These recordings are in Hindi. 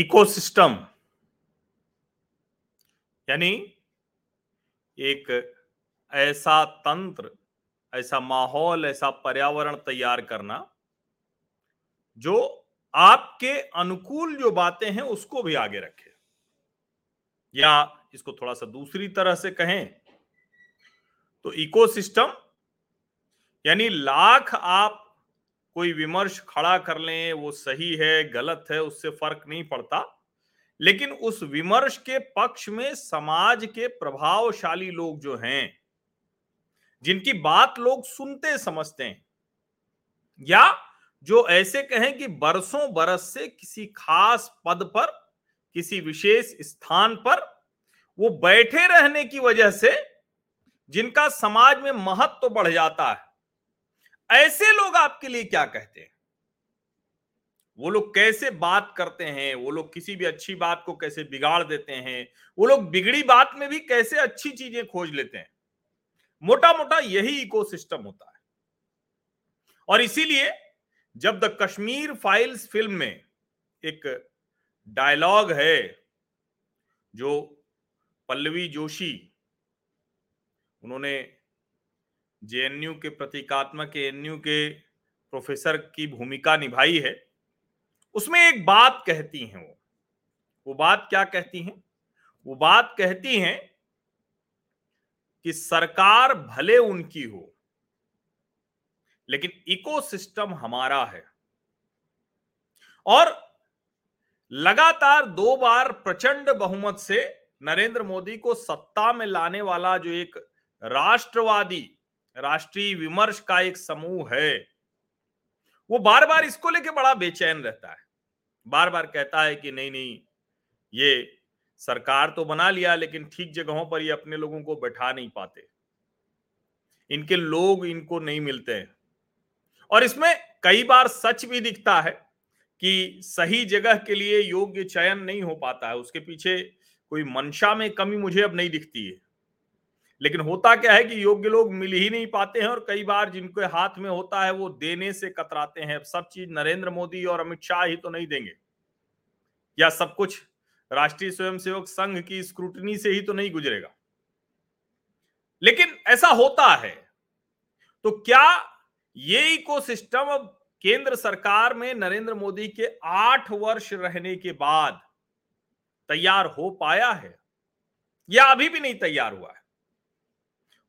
इकोसिस्टम यानी एक ऐसा तंत्र, ऐसा माहौल, ऐसा पर्यावरण तैयार करना, जो आपके अनुकूल जो बातें हैं उसको भी आगे रखे। या इसको थोड़ा सा दूसरी तरह से कहें तो इकोसिस्टम यानी लाख आप कोई विमर्श खड़ा कर लें, वो सही है, गलत है, उससे फ़र्क नहीं पड़ता। लेकिन उस विमर्श के पक्ष में समाज के प्रभावशाली लोग जो हैं, जिनकी बात लोग सुनते समझते हैं, या जो ऐसे कहें कि बरसों बरस से किसी खास पद पर, किसी विशेष स्थान पर, वो बैठे रहने की वजह से, जिनका समाज में महत्व तो बढ़ जाता है। ऐसे लोग आपके लिए क्या कहते हैं? वो लोग कैसे बात करते हैं? वो लोग किसी भी अच्छी बात को कैसे बिगाड़ देते हैं? वो लोग बिगड़ी बात में भी कैसे अच्छी चीज़ें खोज लेते हैं? मोटा मोटा यही इकोसिस्टम होता है। और इसीलिए जब द कश्मीर फाइल्स फ़िल्म में एक डायलॉग है, जो पल्लवी जोशी, उन्होंने जेएनयू के प्रतीकात्मक, एएनयू के प्रोफेसर की भूमिका निभाई है। उसमें एक बात कहती हैं वो। वो बात क्या कहती हैं? वो बात कहती हैं कि सरकार भले उनकी हो, लेकिन इकोसिस्टम हमारा है। और लगातार दो बार प्रचंड बहुमत से नरेंद्र मोदी को सत्ता में लाने वाला जो एक राष्ट्रवादी राष्ट्रीय विमर्श का एक समूह है। वो बार बार इसको लेके बड़ा बेचैन रहता है। बार बार कहता है कि नहीं नहीं, ये सरकार तो बना लिया, लेकिन ठीक जगहों पर ये अपने लोगों को बैठा नहीं पाते। इनके लोग इनको नहीं मिलते हैं। और इसमें कई बार सच भी दिखता है कि सही जगह के लिए योग्य चयन नहीं हो पाता है। उसके पीछे कोई मंशा में कमी मुझे अब नहीं दिखती है। लेकिन होता क्या है कि योग्य लोग मिल ही नहीं पाते हैं और कई बार जिनके हाथ में होता है वो देने से कतराते हैं। सब चीज़ नरेंद्र मोदी और अमित शाह ही तो नहीं देंगे। या सब कुछ राष्ट्रीय स्वयंसेवक संघ की स्क्रूटनी से ही तो नहीं गुजरेगा। लेकिन ऐसा होता है। तो क्या ये इकोसिस्टम अब केंद्र सरकार में नरेंद्र मोदी के आठ वर्ष रहने के बाद तैयार हो पाया है? या अभी भी नहीं तैयार हुआ है?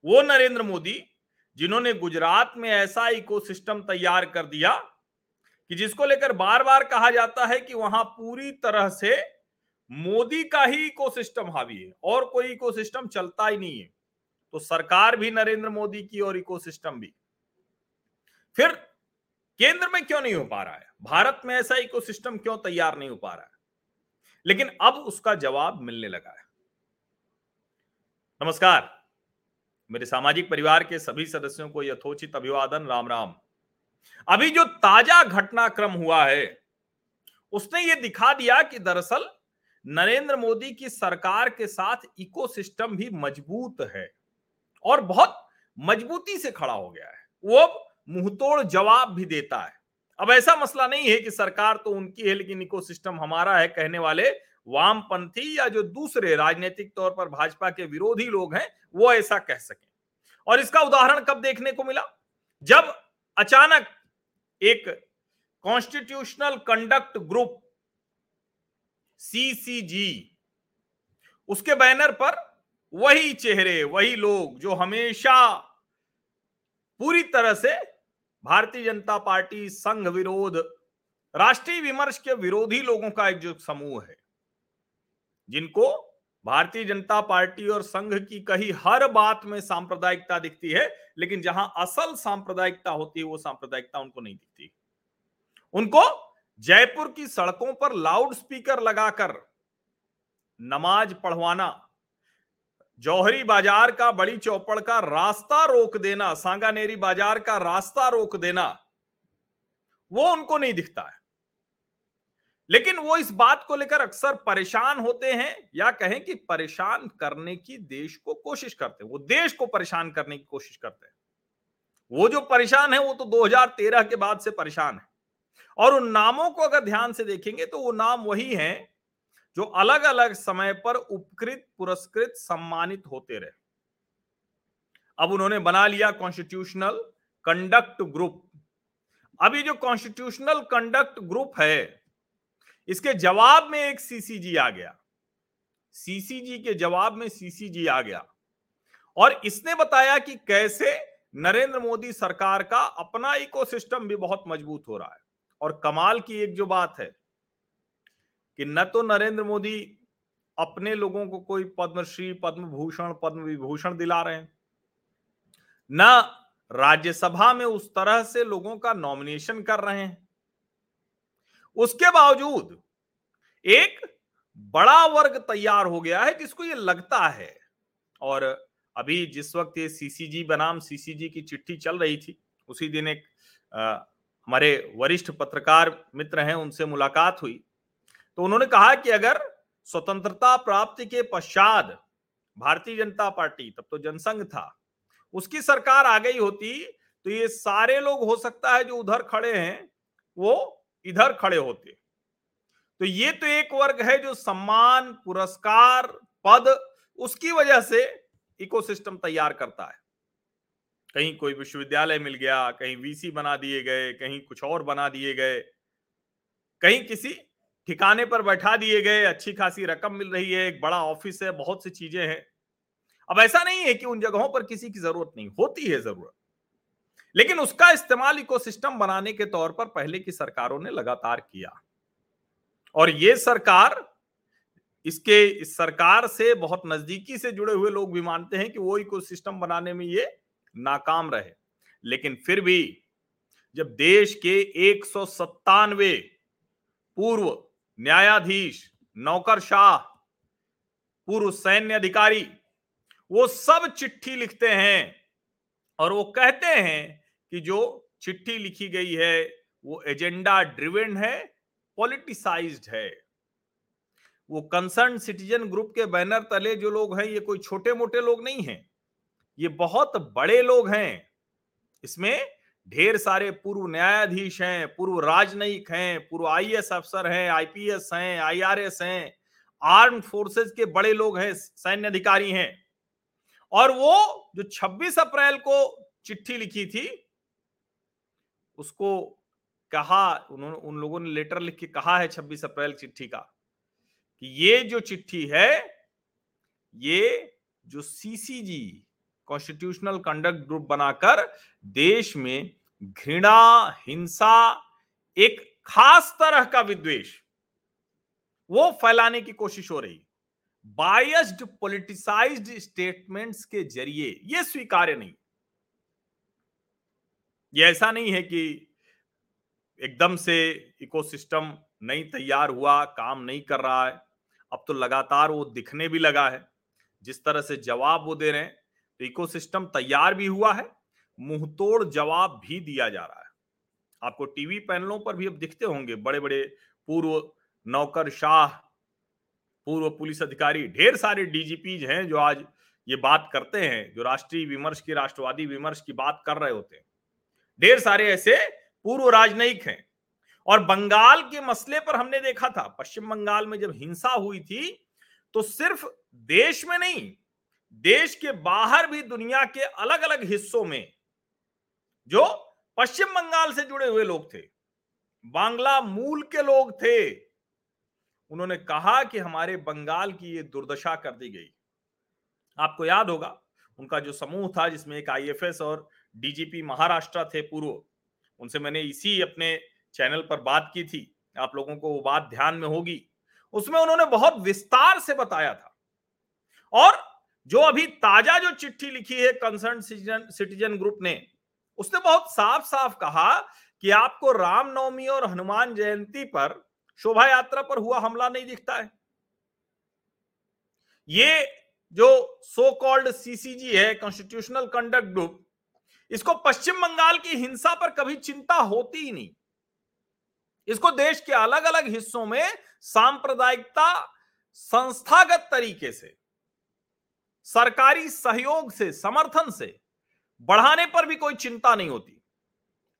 वो नरेंद्र मोदी जिन्होंने गुजरात में ऐसा इकोसिस्टम तैयार कर दिया कि जिसको लेकर बार बार कहा जाता है कि वहाँ पूरी तरह से मोदी का ही इकोसिस्टम हावी है और कोई इकोसिस्टम चलता ही नहीं है। तो सरकार भी नरेंद्र मोदी की और इकोसिस्टम भी। फिर केंद्र में क्यों नहीं हो पा रहा है? भारत में ऐसा इकोसिस्टम क्यों तैयार नहीं हो पा रहा है? लेकिन अब उसका जवाब मिलने लगा है। नमस्कार। मेरे सामाजिक परिवार के सभी सदस्यों को यथोचित अभिवादन, राम राम। अभी जो ताज़ा घटनाक्रम हुआ है, उसने ये दिखा दिया कि दरअसल नरेंद्र मोदी की सरकार के साथ इकोसिस्टम भी मज़बूत है और बहुत मजबूती से खड़ा हो गया है। वो मुंहतोड़ जवाब भी देता है। अब ऐसा मसला नहीं है कि सरकार तो उनकी है, लेकिन इकोसिस्टम हमारा है, कहने वाले वामपंथी या जो दूसरे राजनीतिक तौर पर भाजपा के विरोधी लोग हैं, वो ऐसा कह सके। और इसका उदाहरण कब देखने को मिला? जब अचानक एक कॉन्स्टिट्यूशनल कंडक्ट ग्रुप सीसीजी उसके बैनर पर वही चेहरे, वही लोग जो हमेशा पूरी तरह से भारतीय जनता पार्टी संघ विरोध, राष्ट्रीय विमर्श के विरोधी लोगों का एक जो समूह है जिनको भारतीय जनता पार्टी और संघ की कही हर बात में सांप्रदायिकता दिखती है, लेकिन जहाँ असल सांप्रदायिकता होती है, वो सांप्रदायिकता उनको नहीं दिखती। उनको जयपुर की सड़कों पर लाउड स्पीकर लगाकर नमाज़ पढ़वाना, जौहरी बाज़ार का बड़ी चौपड़ का रास्ता रोक देना, सांगानेरी बाज़ार का रास्ता रोक देना, वो उनको नहीं दिखता है। लेकिन वो इस बात को लेकर अक्सर परेशान होते हैं या कहें कि परेशान करने की देश को कोशिश करते हैं। वो देश को परेशान करने की कोशिश करते हैं। वो जो परेशान है, वो तो 2013 के बाद से परेशान है। और उन नामों को अगर ध्यान से देखेंगे तो वो नाम वही हैं जो अलग अलग समय पर उपकृत, पुरस्कृत, सम्मानित होते रहे। अब उन्होंने बना लिया कॉन्स्टिट्यूशनल कंडक्ट ग्रुप अभी जो कॉन्स्टिट्यूशनल कंडक्ट ग्रुप है इसके जवाब में एक सीसीजी आ गया। सीसीजी के जवाब में सीसीजी आ गया। और इसने बताया कि कैसे नरेंद्र मोदी सरकार का अपना इकोसिस्टम भी बहुत मज़बूत हो रहा है। और कमाल की एक जो बात है कि न तो नरेंद्र मोदी अपने लोगों को कोई पद्मश्री पद्म भूषण पद्म विभूषण दिला रहे हैं। न राज्यसभा में उस तरह से लोगों का नॉमिनेशन कर रहे हैं। उसके बावजूद एक बड़ा वर्ग तैयार हो गया है जिसको ये लगता है। और अभी जिस वक्त ये सीसीजी बनाम सीसीजी की चिट्ठी चल रही थी, उसी दिन एक हमारे वरिष्ठ पत्रकार मित्र हैं, उनसे मुलाकात हुई। तो उन्होंने कहा कि अगर स्वतंत्रता प्राप्ति के पश्चात भारतीय जनता पार्टी, तब तो जनसंघ था, उसकी सरकार आ गई होती तो ये सारे लोग, हो सकता है, जो उधर खड़े हैं, वो इधर खड़े होते तो ये तो एक वर्ग है जो सम्मान, पुरस्कार, पद, उसकी वजह से इकोसिस्टम तैयार करता है। कहीं कोई विश्वविद्यालय मिल गया, कहीं वीसी बना दिए गए, कहीं कुछ और बना दिए गए, कहीं किसी ठिकाने पर बैठा दिए गए, अच्छी खासी रकम मिल रही है, एक बड़ा ऑफ़िस है, बहुत सी चीज़ें हैं। अब ऐसा नहीं है कि उन जगहों पर किसी की ज़रूरत नहीं, होती है ज़रूरत। लेकिन उसका इस्तेमाल इकोसिस्टम बनाने के तौर पर पहले की सरकारों ने लगातार किया। और ये सरकार, इसके, इस सरकार से बहुत नजदीकी से जुड़े हुए लोग भी मानते हैं कि वो इकोसिस्टम बनाने में ये नाकाम रहे। लेकिन फिर भी जब देश के एक सौ सत्तानवे पूर्व न्यायाधीश नौकरशाह पूर्व सैन्य अधिकारी, वो सब चिट्ठी लिखते हैं और वो कहते हैं कि जो चिट्ठी लिखी गई है, वो एजेंडा ड्रिवेन है पॉलिटिसाइज्ड है। वो कंसर्न सिटीजन ग्रुप के बैनर तले जो लोग हैं, ये कोई छोटे मोटे लोग नहीं हैं। ये बहुत बड़े लोग हैं। इसमें ढेर सारे पूर्व न्यायाधीश हैं, पूर्व राजनयिक हैं, पूर्व आईएएस अफसर हैं आईपीएस हैं आईआरएस हैं आर्म फोर्सेस के बड़े लोग हैं, सैन्य अधिकारी हैं। और वो जो 26 अप्रैल को चिट्ठी लिखी थी उसको कहा, उन्होंने, उन लोगों ने लेटर लिख के कहा है 26 अप्रैल चिट्ठी का, कि ये जो चिट्ठी है, ये जो सीसीजी कॉन्स्टिट्यूशनल कंडक्ट ग्रुप बनाकर देश में घृणा, हिंसा, एक खास तरह का विद्वेश वो फैलाने की कोशिश हो रही। बायस्ड पोलिटिसाइज्ड स्टेटमेंट्स के ज़रिए ये स्वीकार्य नहीं। ये ऐसा नहीं है कि एकदम से इकोसिस्टम नहीं तैयार हुआ, काम नहीं कर रहा है। अब तो लगातार वो दिखने भी लगा है। जिस तरह से जवाब वो दे रहे हैं तो इकोसिस्टम तैयार भी हुआ है, मुंहतोड़ जवाब भी दिया जा रहा है। आपको टीवी पैनलों पर भी अब दिखते होंगे बड़े बड़े पूर्व नौकर शाह पूर्व पुलिस अधिकारी, ढेर सारे डीजीपी हैं जो आज ये बात करते हैं, जो राष्ट्रीय विमर्श की, राष्ट्रवादी विमर्श की बात कर रहे होते हैं। ढेर सारे ऐसे पूर्व राजनयिक हैं। और बंगाल के मसले पर हमने देखा था, पश्चिम बंगाल में जब हिंसा हुई थी तो सिर्फ़ देश में नहीं, देश के बाहर भी दुनिया के अलग अलग हिस्सों में जो पश्चिम बंगाल से जुड़े हुए लोग थे, बांग्ला मूल के लोग थे, उन्होंने कहा कि हमारे बंगाल की ये दुर्दशा कर दी गई। आपको याद होगा, उनका जो समूह था जिसमें एक आईएफएस और डीजीपी महाराष्ट्र थे पूर्व, उनसे मैंने इसी अपने चैनल पर बात की थी। आप लोगों को वो बात ध्यान में होगी। उसमें उन्होंने बहुत विस्तार से बताया था। और जो अभी ताज़ा जो चिट्ठी लिखी है कंसर्न सिटीजन सिटीजन ग्रुप ने, उसने बहुत साफ़ साफ़ कहा कि आपको रामनवमी और हनुमान जयंती पर शोभा यात्रा पर हुआ हमला नहीं दिखता है। ये जो सो कॉल्ड सीसीजी है कॉन्स्टिट्यूशनल कंडक्ट ग्रुप इसको पश्चिम बंगाल की हिंसा पर कभी चिंता होती ही नहीं। इसको देश के अलग अलग हिस्सों में सांप्रदायिकता, संस्थागत तरीके से, सरकारी सहयोग से, समर्थन से बढ़ाने पर भी कोई चिंता नहीं होती।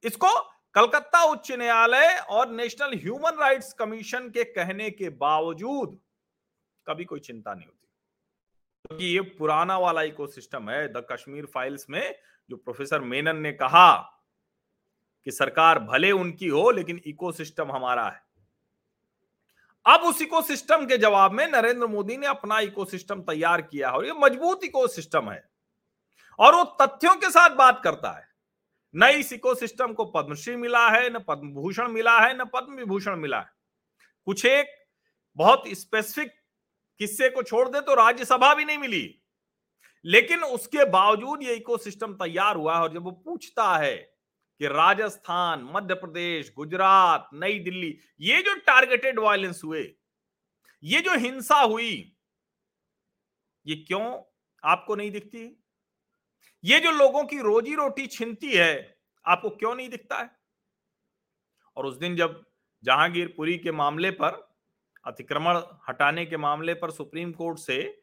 इसको कलकत्ता उच्च न्यायालय और नेशनल ह्यूमन राइट्स कमीशन के कहने के बावजूद कभी कोई चिंता नहीं होती। क्योंकि तो ये पुराना वाला इकोसिस्टम है, द कश्मीर फाइल्स में जो प्रोफेसर मेनन ने कहा कि सरकार भले उनकी हो, लेकिन इकोसिस्टम हमारा है। अब उस इकोसिस्टम के जवाब में नरेंद्र मोदी ने अपना इकोसिस्टम तैयार किया और ये मज़बूत इकोसिस्टम है, और वो तथ्यों के साथ बात करता है। न इस इकोसिस्टम को पद्मश्री मिला है, न पद्म भूषण मिला है, न पद्म विभूषण मिला है। कुछ एक बहुत स्पेसिफिक किस्से को छोड़ दे तो राज्यसभा भी नहीं मिली। लेकिन उसके बावजूद ये इकोसिस्टम तैयार हुआ है और जब वो पूछता है कि राजस्थान, मध्य प्रदेश, गुजरात, नई दिल्ली, ये जो टारगेटेड वायलेंस हुए, ये जो हिंसा हुई, ये क्यों आपको नहीं दिखती? ये जो लोगों की रोजी रोटी छिनती है, आपको क्यों नहीं दिखता है? और उस दिन जब जहांगीरपुरी के मामले पर, अतिक्रमण हटाने के मामले पर सुप्रीम कोर्ट से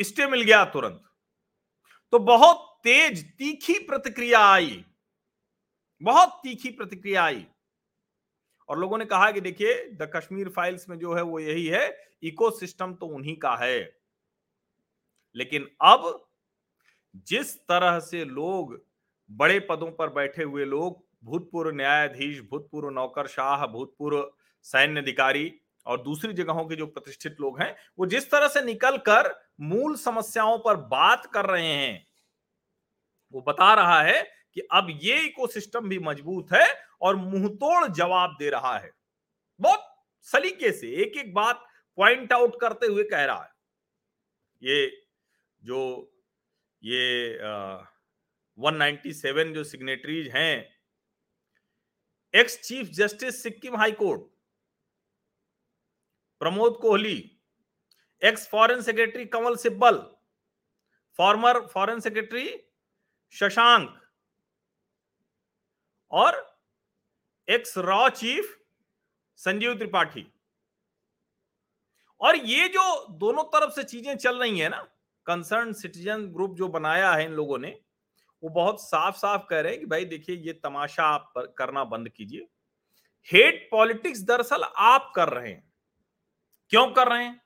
स्टे मिल गया तुरंत। तो बहुत तेज, तीखी प्रतिक्रिया आई। बहुत तीखी प्रतिक्रिया आई। और लोगों ने कहा कि देखिए, द कश्मीर फाइल्स में जो है वो यही है, इकोसिस्टम तो उन्हीं का है। लेकिन अब जिस तरह से लोग, बड़े पदों पर बैठे हुए लोग, भूतपूर्व न्यायाधीश, भूतपूर्व नौकरशाह भूतपूर्व सैन्य अधिकारी और दूसरी जगहों के जो प्रतिष्ठित लोग हैं, वो जिस तरह से निकल कर मूल समस्याओं पर बात कर रहे हैं। वो बता रहा है कि अब ये इकोसिस्टम भी मज़बूत है और मुंहतोड़ जवाब दे रहा है। बहुत सलीके से एक एक बात पॉइंट आउट करते हुए कह रहा है। ये जो ये आ, 197 जो सिग्नेटरीज हैं ex chief justice Sikkim high court Pramod Kohli ex foreign secretary Kamal Sibal former foreign secretary Shashank और एक्स रॉ चीफ संजीव त्रिपाठी और ये जो दोनों तरफ़ से चीज़ें चल रही है ना कंसर्न सिटीजन ग्रुप जो बनाया है इन लोगों ने, वो बहुत साफ़ साफ़ कह रहे हैं कि भाई देखिए, ये तमाशा आप करना बंद कीजिए। हेट पॉलिटिक्स दरअसल आप कर रहे हैं। क्यों कर रहे हैं?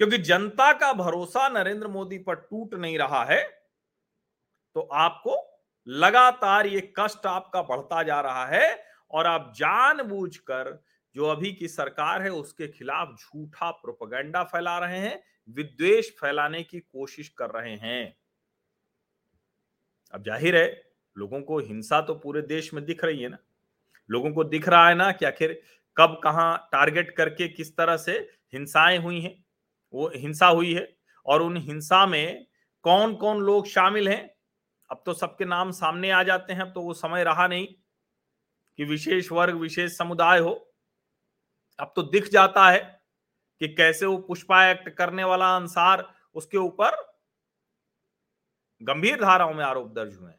क्योंकि जनता का भरोसा नरेंद्र मोदी पर टूट नहीं रहा है तो आपको लगातार ये कष्ट आपका बढ़ता जा रहा है और आप जानबूझकर जो अभी की सरकार है उसके खिलाफ झूठा प्रोपगेंडा फैला रहे हैं विद्वेश फैलाने की कोशिश कर रहे हैं। अब ज़ाहिर है, लोगों को हिंसा तो पूरे देश में दिख रही है ना। लोगों को दिख रहा है ना कि आखिर कब कहा टारगेट करके किस तरह से हिंसाएँ हुई हैं। वो हिंसा हुई है और उन हिंसा में कौन कौन लोग शामिल हैं? अब तो सबके नाम सामने आ जाते हैं, अब तो वो समय रहा नहीं कि विशेष वर्ग, विशेष समुदाय हो। अब तो दिख जाता है कि कैसे वो पुष्पा एक्ट करने वाला अंसार उसके ऊपर गंभीर धाराओं में आरोप दर्ज हुए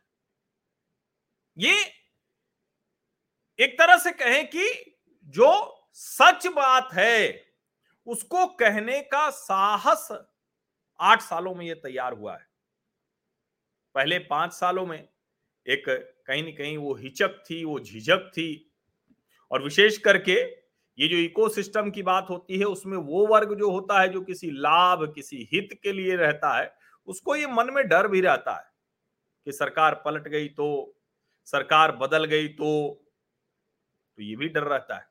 ये एक तरह से कहें कि जो सच बात है उसको कहने का साहस आठ सालों में ये तैयार हुआ है। पहले पाँच सालों में एक कहीं ना कहीं वो हिचक थी, वो झिझक थी और विशेष करके ये जो इकोसिस्टम की बात होती है, उसमें वो वर्ग जो होता है, जो किसी लाभ, किसी हित के लिए रहता है, उसको ये मन में डर भी रहता है कि सरकार पलट गई तो सरकार बदल गई तो तो ये भी डर रहता है।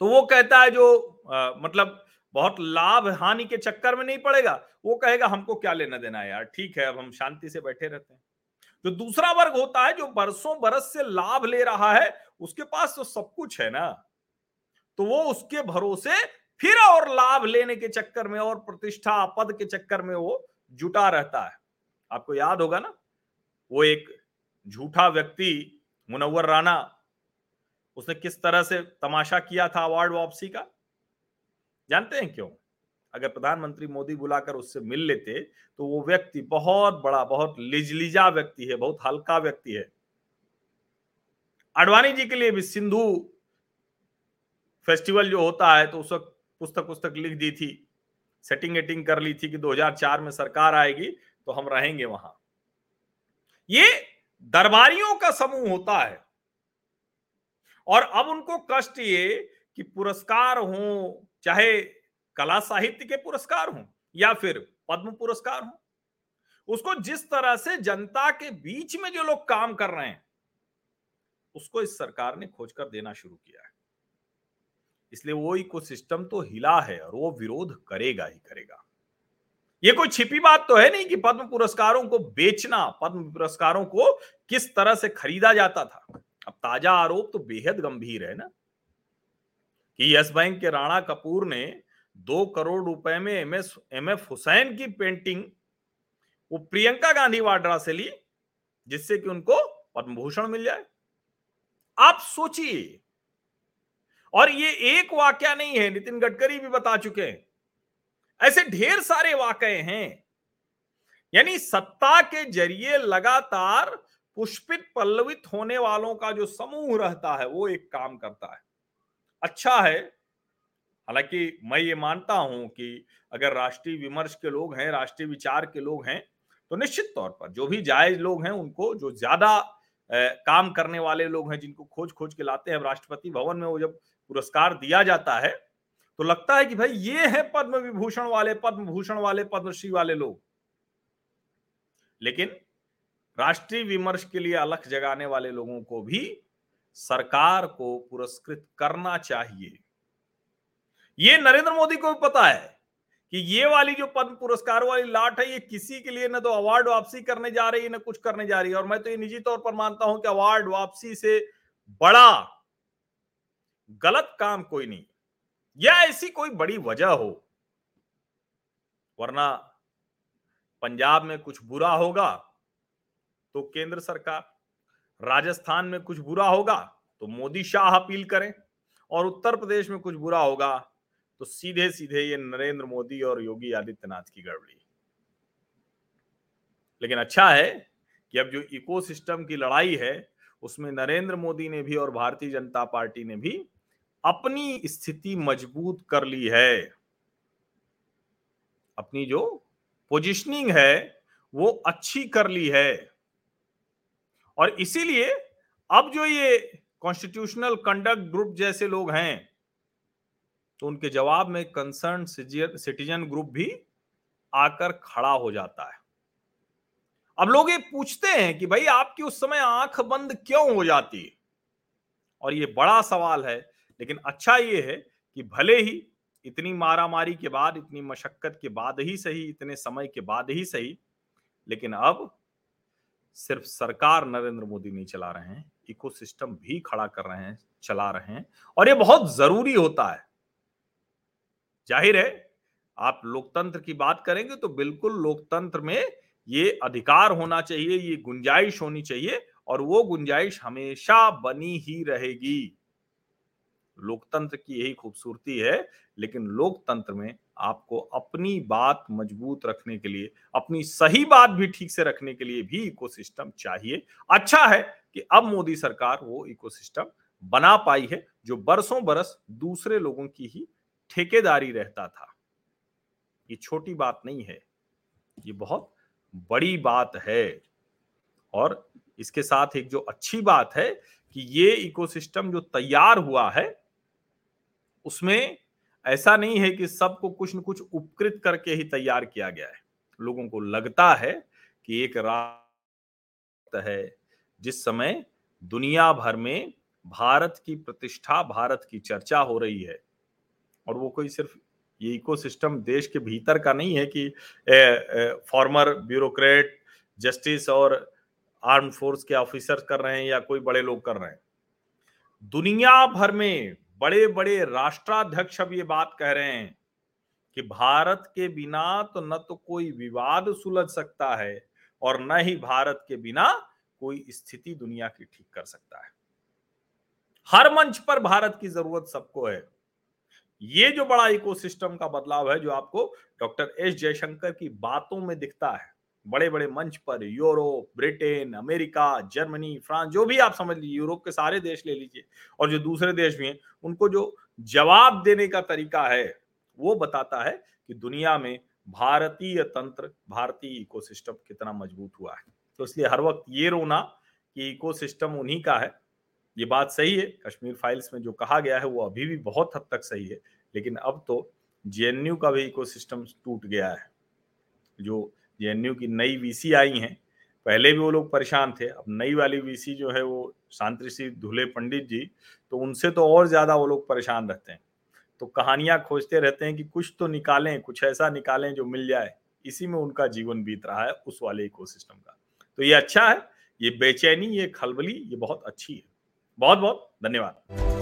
तो वो कहता है जो आ, मतलब बहुत लाभ हानि के चक्कर में नहीं पड़ेगा। वो कहेगा हमको क्या लेना देना यार? ठीक है अब हम शांति से बैठे रहते हैं। जो दूसरा वर्ग होता है जो बरसों बरस से लाभ ले रहा है उसके पास तो सब कुछ है ना? तो वो उसके भरोसे फिर और लाभ लेने के चक्कर में और प्रतिष्ठा पद के चक्कर में वो जुटा रहता है। आपको याद होगा ना? वो एक झूठा व्यक्ति मुनव्वर राणा उसने किस तरह से तमाशा किया था अवार्ड वापसी का? जानते हैं क्यों? अगर प्रधानमंत्री मोदी बुलाकर उससे मिल लेते तो वो व्यक्ति बहुत बड़ा, बहुत लिजलिजा व्यक्ति है, बहुत हल्का व्यक्ति है। अडवाणी जी के लिए भी सिंधु फेस्टिवल जो होता है तो उस वक्त पुस्तक पुस्तक लिख दी थी। सेटिंग एटिंग कर ली थी कि 2004 में सरकार आएगी तो हम रहेंगे वहाँ। ये दरबारियों का समूह होता है। और अब उनको कष्ट ये कि पुरस्कार हो चाहे कला साहित्य के पुरस्कार हों या फिर पद्म पुरस्कार हों, उसको जिस तरह से जनता के बीच में जो लोग काम कर रहे हैं, उसको इस सरकार ने खोज कर देना शुरू किया है। इसलिए वो इको सिस्टम तो हिला है और वो विरोध करेगा ही करेगा। ये कोई छिपी बात तो है नहीं कि पद्म पुरस्कारों को बेचना, पद्म पुरस्कारों को किस तरह से खरीदा जाता था। अब ताज़ा आरोप तो बेहद गंभीर है ना। कि यस बैंक के राणा कपूर ने दो करोड़ रुपए में M S M F Hussain की पेंटिंग वो प्रियंका गांधी वाड्रा से ली, जिससे कि उनको पद्म भूषण मिल जाए। आप सोचिए। और ये एक वाक्य नहीं है, नितिन गडकरी भी बता चुके हैं। ऐसे ढेर सारे वाकये हैं। यानी सत्ता के ज़रिए लगातार पुष्पित पल्लवित होने वालों का जो समूह रहता है, वो एक काम करता है। अच्छा है। हालाँकि मैं ये मानता हूँ कि अगर राष्ट्रीय विमर्श के लोग हैं, राष्ट्रीय विचार के लोग हैं तो निश्चित तौर पर जो भी जायज़ लोग हैं, उनको जो ज़्यादा काम करने वाले लोग हैं, जिनको खोज खोज के लाते हैं राष्ट्रपति भवन में वो जब पुरस्कार दिया जाता है तो लगता है कि भाई ये है पद्म विभूषण वाले, पद्म भूषण वाले, पद्मश्री वाले लोग। लेकिन राष्ट्रीय विमर्श के लिए अलग जगाने वाले लोगों को भी सरकार को पुरस्कृत करना चाहिए। ये नरेंद्र मोदी को भी पता है कि ये वाली जो पद्म पुरस्कार वाली लाट है, ये किसी के लिए ना तो अवार्ड वापसी करने जा रही है, ना कुछ करने जा रही है। और मैं तो ये निजी तौर पर मानता हूँ कि अवार्ड वापसी से बड़ा गलत काम कोई नहीं, या ऐसी कोई बड़ी वजह हो, वरना पंजाब में कुछ बुरा होगा तो केंद्र सरकार राजस्थान में कुछ बुरा होगा तो मोदी शाह अपील करें और उत्तर प्रदेश में कुछ बुरा होगा तो सीधे सीधे ये नरेंद्र मोदी और योगी आदित्यनाथ की गड़बड़ी। लेकिन अच्छा है कि अब जो इकोसिस्टम की लड़ाई है, उसमें नरेंद्र मोदी ने भी और भारतीय जनता पार्टी ने भी अपनी स्थिति मज़बूत कर ली है। अपनी जो पोजिशनिंग है, वो अच्छी कर ली है। और इसीलिए अब जो ये कॉन्स्टिट्यूशनल कंडक्ट ग्रुप जैसे लोग हैं तो उनके जवाब में कंसर्न सिटीजन ग्रुप भी आकर खड़ा हो जाता है। अब लोग ये पूछते हैं कि भाई आपकी उस समय आँख बंद क्यों हो जाती है? और ये बड़ा सवाल है, लेकिन अच्छा ये है कि भले ही इतनी मारामारी के बाद, इतनी मशक्कत के बाद ही सही, इतने समय के बाद ही सही, लेकिन अब सिर्फ़ सरकार नरेंद्र मोदी नहीं चला रहे हैं इकोसिस्टम भी खड़ा कर रहे हैं, चला रहे हैं, और ये बहुत ज़रूरी होता है। ज़ाहिर है, आप लोकतंत्र की बात करेंगे तो बिल्कुल लोकतंत्र में ये अधिकार होना चाहिए, ये गुंजाइश होनी चाहिए, और वो गुंजाइश हमेशा बनी ही रहेगी। लोकतंत्र की यही खूबसूरती है, लेकिन लोकतंत्र में आपको अपनी बात मज़बूत रखने के लिए, अपनी सही बात भी ठीक से रखने के लिए भी इकोसिस्टम चाहिए। अच्छा है कि अब मोदी सरकार वो इकोसिस्टम बना पाई है, जो बरसों बरस दूसरे लोगों की ही ठेकेदारी रहता था। ये छोटी बात नहीं है, ये बहुत बड़ी बात है। और इसके साथ एक जो अच्छी बात है कि ये इकोसिस्टम जो तैयार हुआ है, उसमें ऐसा नहीं है कि सबको कुछ न कुछ उपकृत करके ही तैयार किया गया है। लोगों को लगता है कि एक रात है, जिस समय दुनिया भर में भारत की प्रतिष्ठा, भारत की चर्चा हो रही है। और वो कोई सिर्फ़ ये इकोसिस्टम देश के भीतर का नहीं है कि फॉर्मर ब्यूरोक्रेट, जस्टिस और आर्म फोर्स के ऑफिसर कर रहे हैं या कोई बड़े लोग कर रहे हैं। दुनिया भर में बड़े बड़े राष्ट्राध्यक्ष अब ये बात कह रहे हैं कि भारत के बिना तो न तो कोई विवाद सुलझ सकता है और न ही भारत के बिना कोई स्थिति दुनिया की ठीक कर सकता है। हर मंच पर भारत की ज़रूरत सबको है। ये जो बड़ा इकोसिस्टम का बदलाव है, जो आपको डॉक्टर एस जयशंकर की बातों में दिखता है बड़े बड़े मंच पर Europe, Britain, America, Germany, France, जो भी आप समझ लीजिए, यूरोप के सारे देश ले लीजिए और जो दूसरे देश भी हैं, उनको जो जवाब देने का तरीका है, वो बताता है कि दुनिया में भारतीय तंत्र, भारतीय इकोसिस्टम कितना मज़बूत हुआ है। तो इसलिए हर वक्त ये रोना कि इकोसिस्टम उन्हीं का है। ये बात सही है, कश्मीर फाइल्स में जो कहा गया है, वो अभी भी बहुत हद तक सही है, लेकिन अब तो जेएनयू का भी इकोसिस्टम टूट गया है, जो जेएनयू की नई वीसी आई हैं। पहले भी वो लोग परेशान थे, अब नई वाली वीसी जो है वो शांति श्री धुले पंडित जी तो उनसे तो और ज़्यादा वो लोग परेशान रहते हैं। तो कहानियाँ खोजते रहते हैं कि कुछ तो निकालें, कुछ ऐसा निकालें जो मिल जाए। इसी में उनका जीवन बीत रहा है उस वाले इकोसिस्टम का। तो ये अच्छा है, ये बेचैनी, ये खलबली, ये बहुत अच्छी है। बहुत बहुत धन्यवाद।